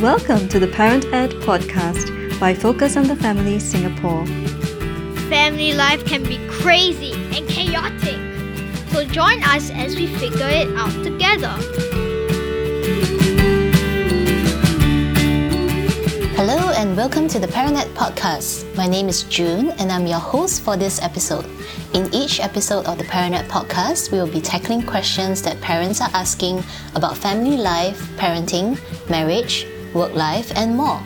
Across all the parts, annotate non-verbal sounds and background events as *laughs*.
Welcome to the ParentNet podcast by Focus on the Family Singapore. Family life can be crazy and chaotic. So join us as we figure it out together. Hello and welcome to the ParentNet podcast. My name is June and I'm your host for this episode. In each episode of the ParentNet podcast, we will be tackling questions that parents are asking about family life, parenting, marriage, work life, and more.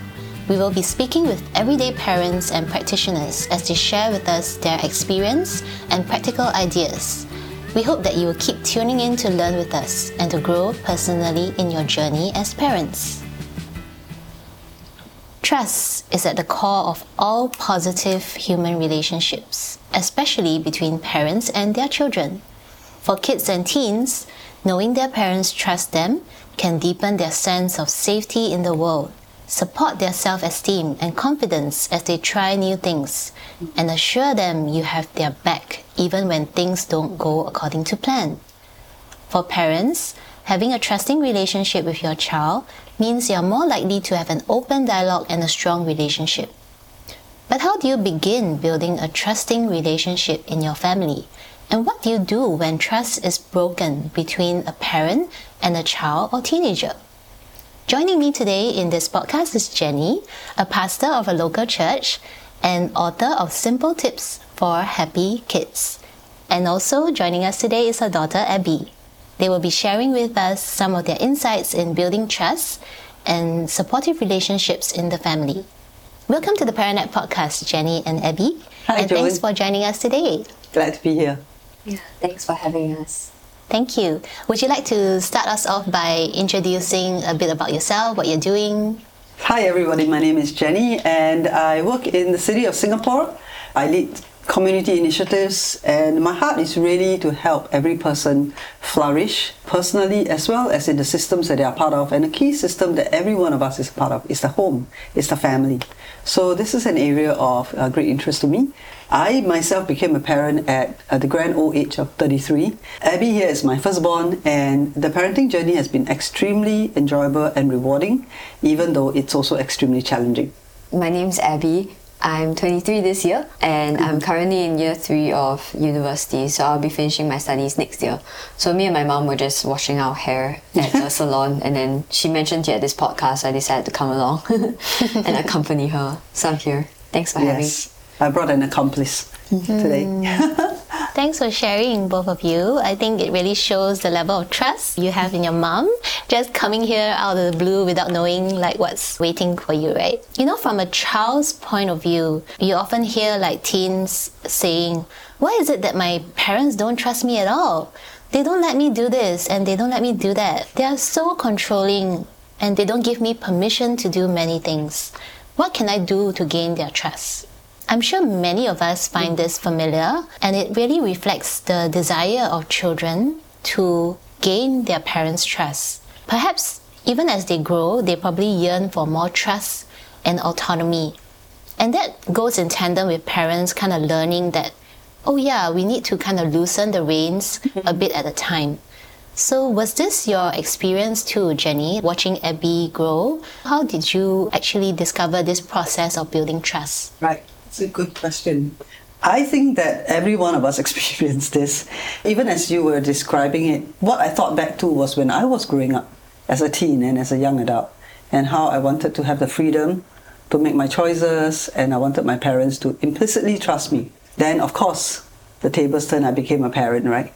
We will be speaking with everyday parents and practitioners as they share with us their experience and practical ideas. We hope that you will keep tuning in to learn with us and to grow personally in your journey as parents. Trust is at the core of all positive human relationships, especially between parents and their children. For kids and teens, knowing their parents trust them can deepen their sense of safety in the world support their self esteem and confidence as they try new things, and assure them you have their back even when things don't go according to plan. For parents, having a trusting relationship with your child means you're more likely to have an open dialogue and a strong relationship. But how do you begin building a trusting relationship in your family? And what do you do when trust is broken between a parent and a child or teenager? Joining me today in this podcast is Jenny, a pastor of a local church and author of Simple Tips for Happy Kids. And also joining us today is her daughter Abby. They will be sharing with us some of their insights in building trust and supportive relationships in the family. Welcome to the ParentNet podcast, Jenny and Abby. Hi, and thanks for joining us today. Glad to be here. Yeah, thanks for having us. Thank you. Would you like to start us off by introducing a bit about yourself, what you're doing? Hi, everybody. My name is Jenny, and I work in the city of Singapore. I lead community initiatives, and my heart is really to help every person flourish personally as well as in the systems that they are part of. And a key system that every one of us is part of is the home, is the family. So, this is an area of uh, great interest to me. I myself became a parent at, at the grand old age of 33. Abby here is my firstborn, and the parenting journey has been extremely enjoyable and rewarding, even though it's also extremely challenging. My name's Abby. I'm 23 this year and I'm mm-hmm. currently in year three of university, so I'll be finishing my studies next year. So, me and my mom were just washing our hair at the *laughs* salon, and then she mentioned you at this podcast, so I decided to come along *laughs* and accompany her. So, I'm here. Thanks for yes. I brought an accomplice today. Mm-hmm. *laughs* Thanks for sharing, both of you. I think it really shows the level of trust you have in your mom, just coming here out of the blue without knowing like what's waiting for you, right? You know, from a child's point of view, you often hear like teens saying, "Why is it that my parents don't trust me at all? They don't let me do this and they don't let me do that. They are so controlling and they don't give me permission to do many things. What can I do to gain their trust?" I'm sure many of us find mm. this familiar, and it really reflects the desire of children to gain their parents' trust. Perhaps even as they grow, they probably yearn for more trust and autonomy. And that goes in tandem with parents kind of learning that, oh yeah, we need to kind of loosen the reins *laughs* a bit at a time. So, was this your experience too, Jenny, watching Abby grow? How did you actually discover this process of building trust? Right. It's a good question. I think that every one of us *laughs* experienced this. Even as you were describing it, what I thought back to was when I was growing up as a teen and as a young adult, and how I wanted to have the freedom to make my choices, and I wanted my parents to implicitly trust me. Then, of course, the tables turned, I became a parent, right?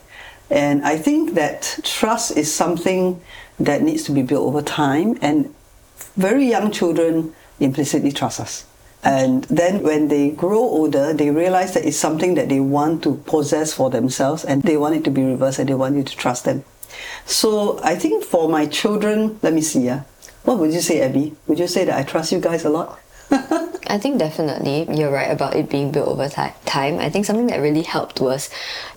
And I think that trust is something that needs to be built over time, and very young children implicitly trust us. And then when they grow older, they realize that it's something that they want to possess for themselves and they want it to be reversed and they want you to trust them. So I think for my children, let me see, yeah. What would you say, Abby? Would you say that I trust you guys a lot? *laughs* I think definitely you're right about it being built over time. I think something that really helped was,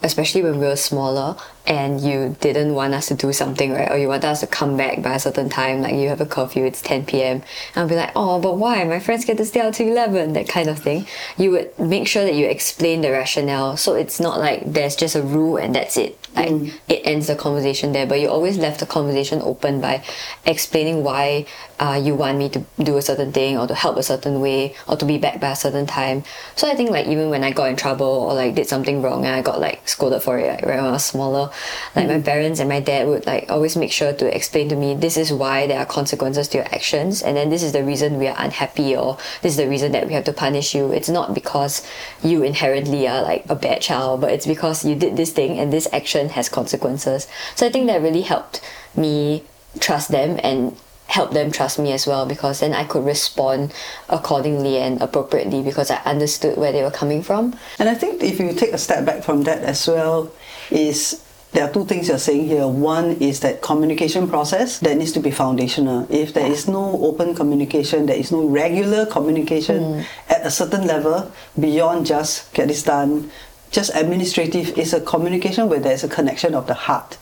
especially when we were smaller, and you didn't want us to do something, right? Or you wanted us to come back by a certain time, like you have a curfew, it's 10 p.m. And I'll be like, oh, but why? My friends get to stay out till 11, that kind of thing. You would make sure that you explain the rationale. So it's not like there's just a rule and that's it. Like it ends the conversation there, but you always left the conversation open by explaining why uh, you want me to do a certain thing or to help a certain way or to be back by a certain time. So I think like even when I got in trouble or like did something wrong and I got like scolded for it like, when I was smaller, like my hmm. parents and my dad would like always make sure to explain to me this is why there are consequences to your actions and then this is the reason we are unhappy or this is the reason that we have to punish you. It's not because you inherently are like a bad child, but it's because you did this thing and this action has consequences. So I think that really helped me trust them and help them trust me as well because then I could respond accordingly and appropriately because I understood where they were coming from. And I think if you take a step back from that as well, is there are two things you're saying here. One is that communication process that needs to be foundational. If there is no open communication, there is no regular communication hmm. at a certain level beyond just get this done, just administrative, is a communication where there's a connection of the heart.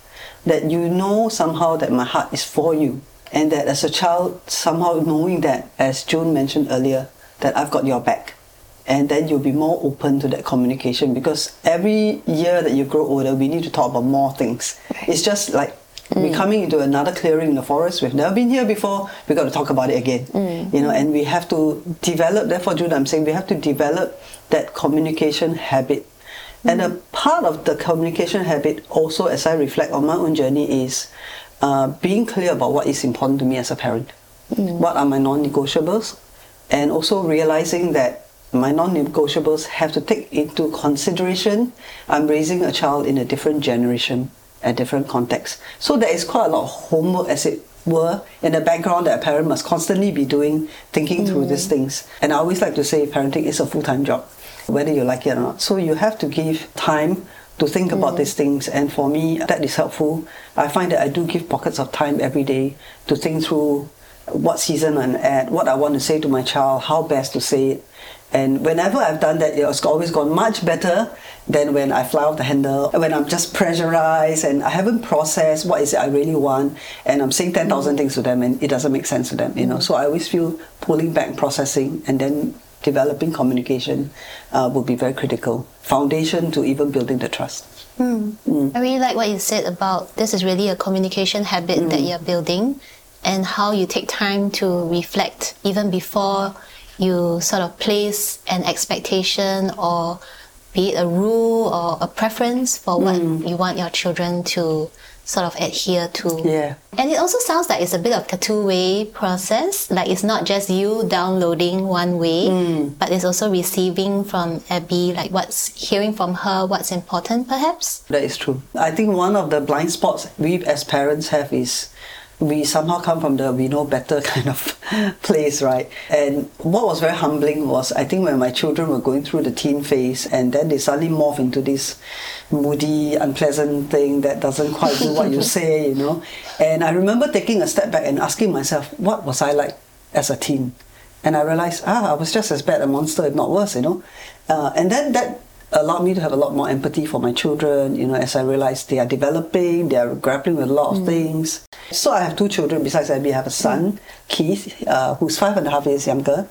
That you know somehow that my heart is for you. And that as a child, somehow knowing that, as June mentioned earlier, that I've got your back and then you'll be more open to that communication because every year that you grow older we need to talk about more things. It's just like we're mm. coming into another clearing in the forest. We've never been here before. We've got to talk about it again. Mm. You know and we have to develop therefore Jude I'm saying we have to develop that communication habit. And mm. a part of the communication habit also as I reflect on my own journey is uh, being clear about what is important to me as a parent. What are my non-negotiables? And also realizing that my non-negotiables have to take into consideration I'm raising a child in a different generation, a different context. So there is quite a lot of homework, as it were, in the background that a parent must constantly be doing, thinking through these mm. things. And I always like to say parenting is a full-time job, whether you like it or not. So you have to give time to think about these mm. things and for me that is helpful. I find that I do give pockets of time every day to think through what season I'm at, what I want to say to my child, how best to say it. And whenever I've done that, it's always gone much better than when I fly off the handle, when I'm just pressurized and I haven't processed what is it I really want, and I'm saying 10,000 things to them and it doesn't make sense to them, you know. So I always feel pulling back, processing, and then developing communication uh, will be very critical. Foundation to even building the trust. Hmm. Hmm. I really like what you said about this is really a communication habit that hmm. you're building and how you take time to reflect even before you sort of place an expectation or be it a rule or a preference for what hmm. you want your children to sort of adhere to. Yeah. And it also sounds like it's a bit of a two-way process. Like it's not just you downloading one way, hmm. but it's also receiving from Abby, like what's hearing from her, what's important perhaps. That is true. I think one of the blind spots we as parents have is we somehow come from the we know better *laughs* kind of place, right? And what was very humbling was I think when my children were going through the teen phase and then they suddenly morph into this moody, unpleasant thing that doesn't quite do what you *laughs* say, you know. And I remember taking a step back and asking myself, what was I like as a teen? And I realized, ah, I was just as bad a monster, if not worse, you know. Uh, and then that allowed me to have a lot more empathy for my children, you know, as I realized they are developing, they are grappling with a lot of things. So I have two children besides Abby. I have a son, Keith, uh, who's five and a half years younger.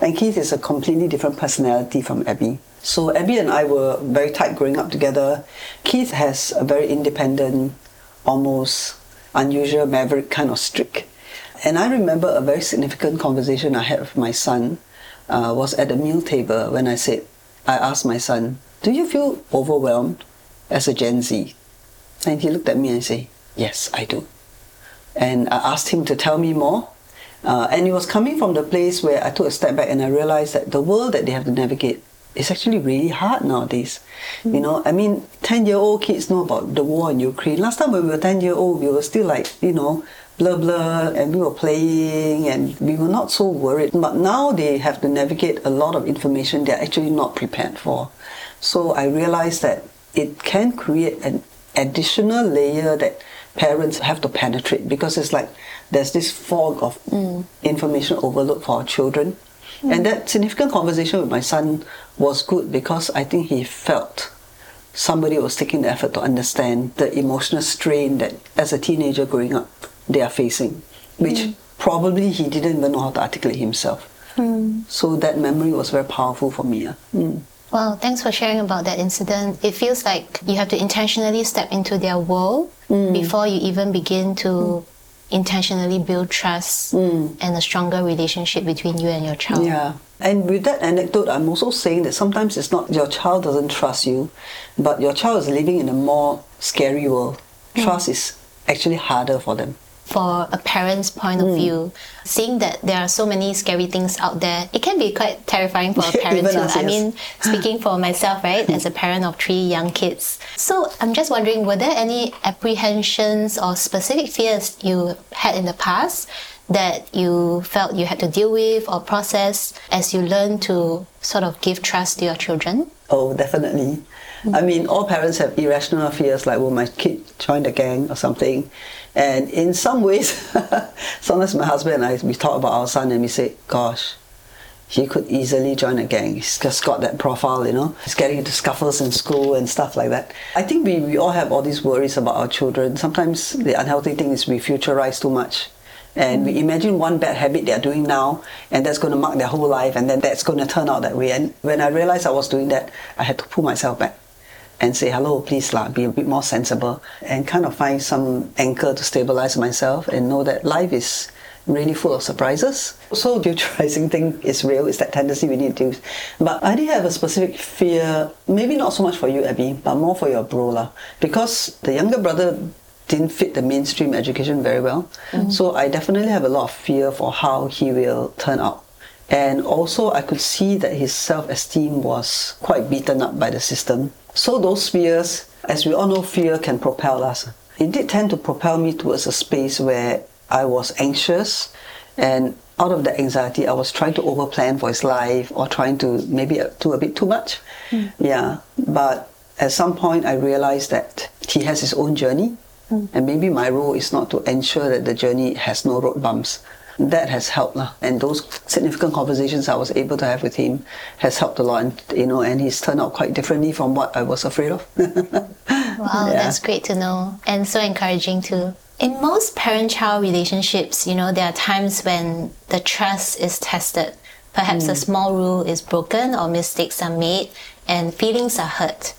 And Keith is a completely different personality from Abby. So Abby and I were very tight growing up together. Keith has a very independent, almost unusual maverick kind of streak. And I remember a very significant conversation I had with my son uh, was at a meal table when I said, I asked my son, Do you feel overwhelmed as a Gen Z? And he looked at me and said, Yes, I do. And I asked him to tell me more. Uh, and it was coming from the place where I took a step back and I realized that the world that they have to navigate is actually really hard nowadays. You know, I mean, 10 year old kids know about the war in Ukraine. Last time when we were 10 year old, we were still like, you know, blah blah, and we were playing and we were not so worried. But now they have to navigate a lot of information they're actually not prepared for. So I realized that it can create an additional layer that parents have to penetrate because it's like there's this fog of mm. information overload for our children. And mm. that significant conversation with my son was good because I think he felt somebody was taking the effort to understand the emotional strain that as a teenager growing up they are facing, which mm. probably he didn't even know how to articulate himself. So that memory was very powerful for me. ah. Mm. Well, thanks for sharing about that incident. It feels like you have to intentionally step into their world mm. before you even begin to mm. intentionally build trust mm. and a stronger relationship between you and your child. Yeah. And with that anecdote, I'm also saying that sometimes it's not your child doesn't trust you, but your child is living in a more scary world. Trust is actually harder for them. For a parent's point of mm. view, seeing that there are so many scary things out there, it can be quite terrifying for a *laughs* parent too. us, I yes. mean, *laughs* speaking for myself, right, as a parent of three young kids. So I'm just wondering, were there any apprehensions or specific fears you had in the past that you felt you had to deal with or process as you learn to sort of give trust to your children? Oh, definitely. I mean, all parents have irrational fears like, will my kid join the gang or something? And in some ways, *laughs* sometimes my husband and I, we talk about our son and we say, gosh, he could easily join a gang. He's just got that profile, you know. He's getting into scuffles in school and stuff like that. I think we, we all have all these worries about our children. Sometimes the unhealthy thing is we futurize too much. And we imagine one bad habit they're doing now, and that's going to mark their whole life, and then that's going to turn out that way. And when I realized I was doing that, I had to pull myself back and say, hello, please, lah, be a bit more sensible, and kind of find some anchor to stabilize myself and know that life is really full of surprises. So *laughs* futurizing thing is real, it's that tendency we need to use. But I did have a specific fear, maybe not so much for you, Abby, but more for your bro, lah, because the younger brother didn't fit the mainstream education very well. Mm-hmm. So I definitely have a lot of fear for how he will turn out. And also, I could see that his self esteem was quite beaten up by the system. So, those fears, as we all know, fear can propel us. It did tend to propel me towards a space where I was anxious, and out of the anxiety, I was trying to overplan for his life or trying to maybe do a bit too much. Hmm. Yeah, but at some point, I realized that he has his own journey, hmm. and maybe my role is not to ensure that the journey has no road bumps that has helped lah. and those significant conversations I was able to have with him has helped a lot and you know and he's turned out quite differently from what I was afraid of *laughs* Wow, Yeah. that's great to know and so encouraging too. In most parent child relationships, you know, there are times when the trust is tested. Perhaps a hmm. small rule is broken or mistakes are made and feelings are hurt.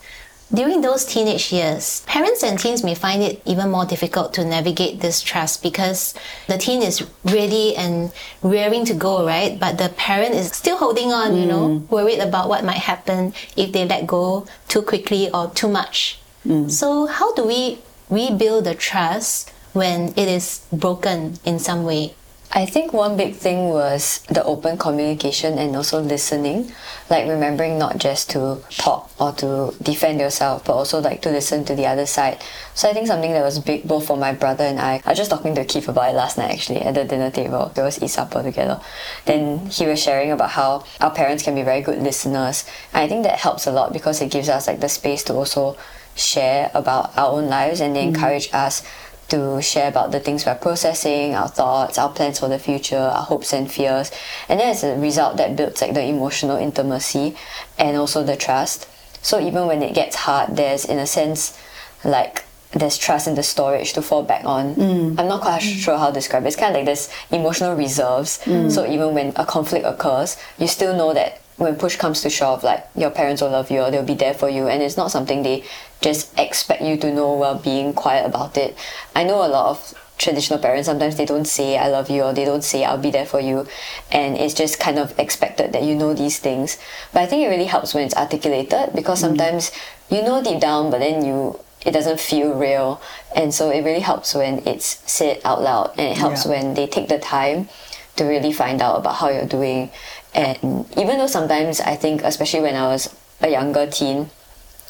During those teenage years, parents and teens may find it even more difficult to navigate this trust because the teen is ready and rearing to go, right? But the parent is still holding on, you know, mm. worried about what might happen if they let go too quickly or too much. Mm. So, how do we rebuild the trust when it is broken in some way? I think one big thing was the open communication and also listening, like remembering not just to talk or to defend yourself, but also like to listen to the other side. So I think something that was big both for my brother and I. I was just talking to Keith about it last night actually at the dinner table. We always eat supper together. Then he was sharing about how our parents can be very good listeners. And I think that helps a lot because it gives us like the space to also share about our own lives and they mm-hmm. encourage us to share about the things we're processing, our thoughts, our plans for the future, our hopes and fears. And then as a result that builds like the emotional intimacy and also the trust. So even when it gets hard, there's in a sense like there's trust in the storage to fall back on. Mm. I'm not quite mm. sure how to describe it. It's kind of like there's emotional reserves. Mm. So even when a conflict occurs, you still know that when push comes to shove, like your parents will love you or they'll be there for you, and it's not something they just expect you to know while being quiet about it. I know a lot of traditional parents sometimes they don't say I love you or they don't say I'll be there for you, and it's just kind of expected that you know these things. But I think it really helps when it's articulated because mm-hmm. sometimes you know deep down, but then you it doesn't feel real, and so it really helps when it's said out loud, and it helps Yeah. when they take the time to really find out about how you're doing. And even though sometimes I think, especially when I was a younger teen,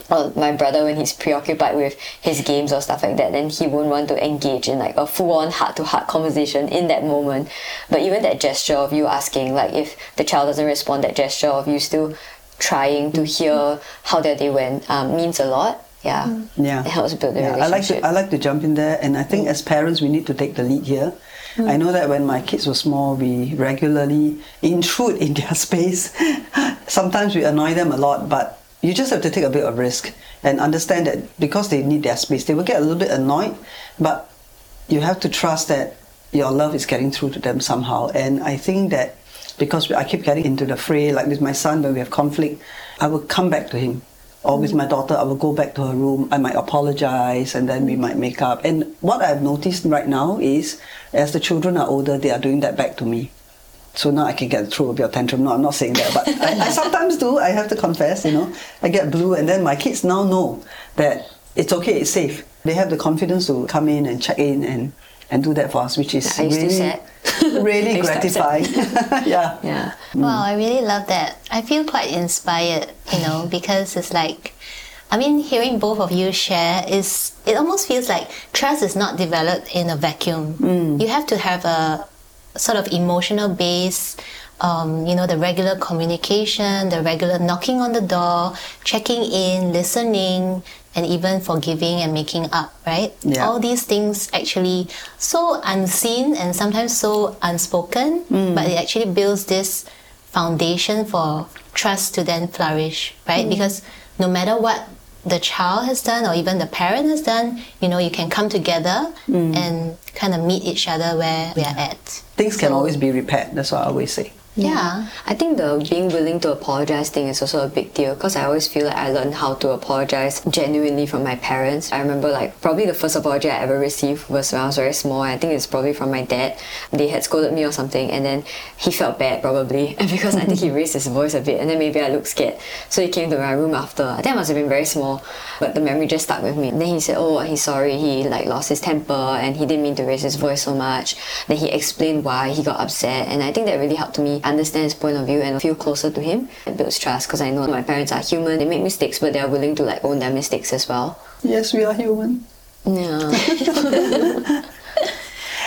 or my brother when he's preoccupied with his games or stuff like that, then he won't want to engage in like a full-on heart-to-heart conversation in that moment. But even that gesture of you asking, like if the child doesn't respond, that gesture of you still trying to mm-hmm. hear how their day went um, means a lot. Yeah, mm. Yeah, it helps build the yeah. I like to I like to jump in there, and I think mm. as parents we need to take the lead here. I know that when my kids were small, we regularly intrude in their *laughs* space. Sometimes we annoy them a lot, but you just have to take a bit of risk and understand that because they need their space, they will get a little bit annoyed, but you have to trust that your love is getting through to them somehow. And I think that because I keep getting into the fray, like with my son, when we have conflict, I will come back to him. Or with my daughter, I will go back to her room. I might apologize and then we might make up. And what I've noticed right now is as the children are older, they are doing that back to me. So now I can get through a bit of tantrum. No, I'm not saying that, but I, I sometimes do. I have to confess, you know. I get blue, and then my kids now know that it's okay, it's safe. They have the confidence to come in and check in and, and do that for us, which is Are you still really, *laughs* really gratifying. *laughs* yeah. Yeah. Wow, I really love that. I feel quite inspired, you know, *laughs* because it's like, I mean, hearing both of you share is, it almost feels like trust is not developed in a vacuum. You have to have a sort of emotional base, um, you know, the regular communication, the regular knocking on the door, checking in, listening, and even forgiving and making up, right? Yeah. All these things actually so unseen and sometimes so unspoken, mm. but it actually builds this foundation for trust to then flourish, right? Mm. Because no matter what the child has done or even the parent has done, you know, you can come together mm. and kind of meet each other where we are at. Things can always be repaired. That's what I always say. Yeah. I think the being willing to apologize thing is also a big deal because I always feel like I learned how to apologize genuinely from my parents. I remember like probably the first apology I ever received was when I was very small. I think it's probably from my dad. They had scolded me or something and then he felt bad probably *laughs* because I think he mm-hmm. raised his voice a bit and then maybe I looked scared. So he came to my room after. I think I must have been very small, but the memory just stuck with me. And then he said, "Oh, he's sorry. He like lost his temper and he didn't mean to raise his voice so much." Then he explained why he got upset, and I think that really helped me understand his point of view and feel closer to him. It builds trust because I know my parents are human. They make mistakes, but they are willing to like own their mistakes as well. Yes, we are human. Yeah. *laughs* *laughs*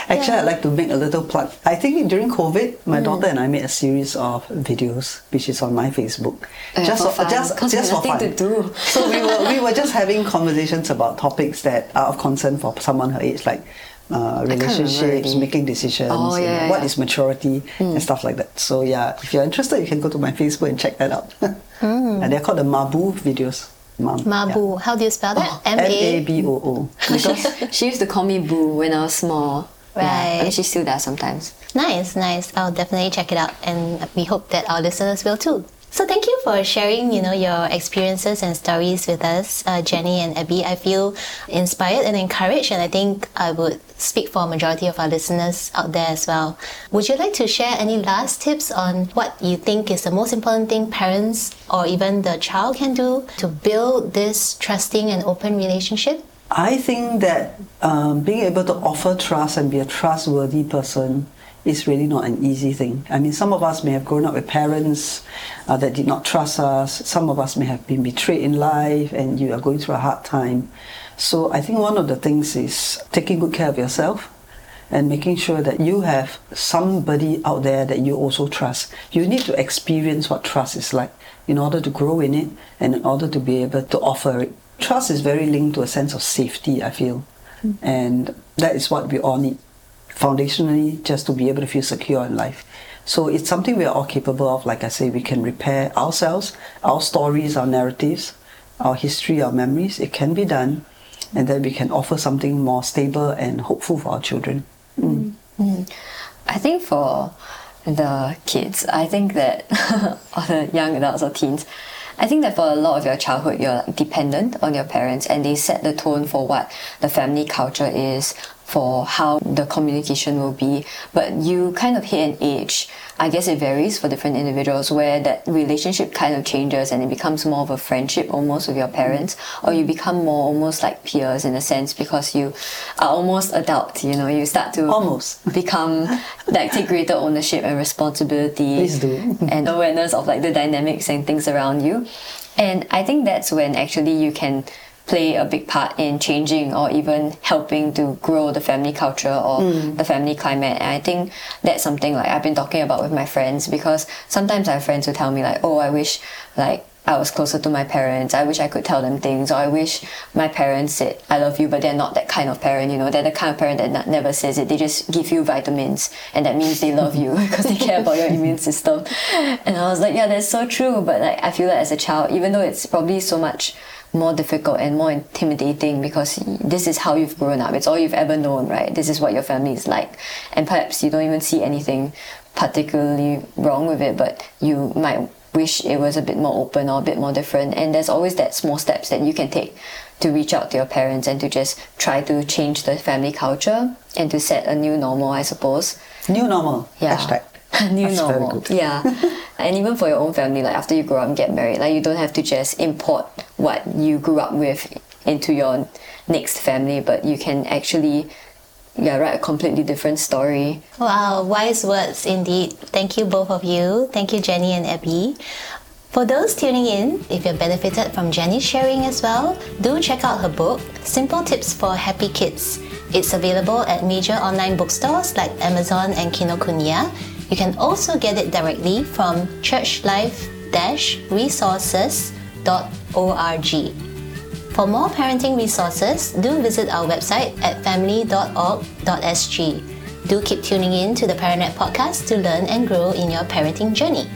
Actually, I'd like to make a little plug. I think during COVID, my mm. daughter and I made a series of videos, which is on my Facebook, Yeah, for fun, just 'cause we just for fun. nothing to do. so we were we were just having conversations about topics that are of concern for someone her age, like. Uh, relationships, making decisions, Oh, you know, yeah, Hmm. what yeah. is maturity, and stuff like that. So yeah, if you're interested, you can go to my Facebook and check that out. *laughs* Hmm. and they're called the Maboo videos. Mam, Maboo, how do you spell that? M A B O O. Because *laughs* she used to call me Boo when I was small. Yeah, Right. and she still does sometimes. Nice, nice. I'll definitely check it out, and we hope that our listeners will too. So thank you for sharing, you know, your experiences and stories with us, uh, Jenny and Abby. I feel inspired and encouraged, and I think I would speak for a majority of our listeners out there as well. Would you like to share any last tips on what you think is the most important thing parents or even the child can do to build this trusting and open relationship? I think that um, being able to offer trust and be a trustworthy person is really not an easy thing. I mean, some of us may have grown up with parents uh, that did not trust us. Some of us may have been betrayed in life, and you are going through a hard time. So I think one of the things is taking good care of yourself and making sure that you have somebody out there that you also trust. You need to experience what trust is like in order to grow in it and in order to be able to offer it. Trust is very linked to a sense of safety, I feel. And that is what we all need foundationally just to be able to feel secure in life. So it's something we are all capable of. Like I say, we can repair ourselves, our stories, our narratives, our history, our memories. It can be done. And then we can offer something more stable and hopeful for our children. Mm. Mm-hmm. I think for the kids, I think that, *laughs* or the young adults or teens, I think that for a lot of your childhood, you're dependent on your parents and they set the tone for what the family culture is, for how the communication will be. But you kind of hit an age, I guess it varies for different individuals, where that relationship kind of changes and it becomes more of a friendship almost with your parents, or you become more almost like peers in a sense because you are almost adult, you know, you start to Almost. *laughs* become like take greater ownership and responsibility Please do. and awareness of like the dynamics and things around you and i think that's when actually you can play a big part in changing or even helping to grow the family culture or hmm. the family climate and i think that's something like i've been talking about with my friends because sometimes i have friends who tell me like oh i wish like I was closer to my parents. I wish I could tell them things, or I wish my parents said, I love you, but they're not that kind of parent, you know. They're the kind of parent that not, never says it. They just give you vitamins, and that means they love you *laughs* *laughs* because they care about your immune system. And I was like, yeah, that's so true. But like, I feel that as a child, even though it's probably so much more difficult and more intimidating because this is how you've grown up. It's all you've ever known, right? This is what your family is like. And perhaps you don't even see anything particularly wrong with it, but you might wish it was a bit more open or a bit more different. And there's always that small steps that you can take to reach out to your parents and to just try to change the family culture and to set a new normal, I suppose. New normal. Yeah. Hashtag. *laughs* new That's normal. Yeah. *laughs* and even for your own family, like after you grow up and get married, like you don't have to just import what you grew up with into your next family, but you can actually yeah, write a completely different story. Wow, wise words indeed. Thank you, both of you. Thank you, Jenny and Abby. For those tuning in, if you're benefited from Jenny's sharing as well, do check out her book, Simple Tips for Happy Kids. It's available at major online bookstores like Amazon and Kinokuniya. You can also get it directly from churchlife-resources.org. For more parenting resources, do visit our website at family.org.sg. Do keep tuning in to the ParentNet podcast to learn and grow in your parenting journey.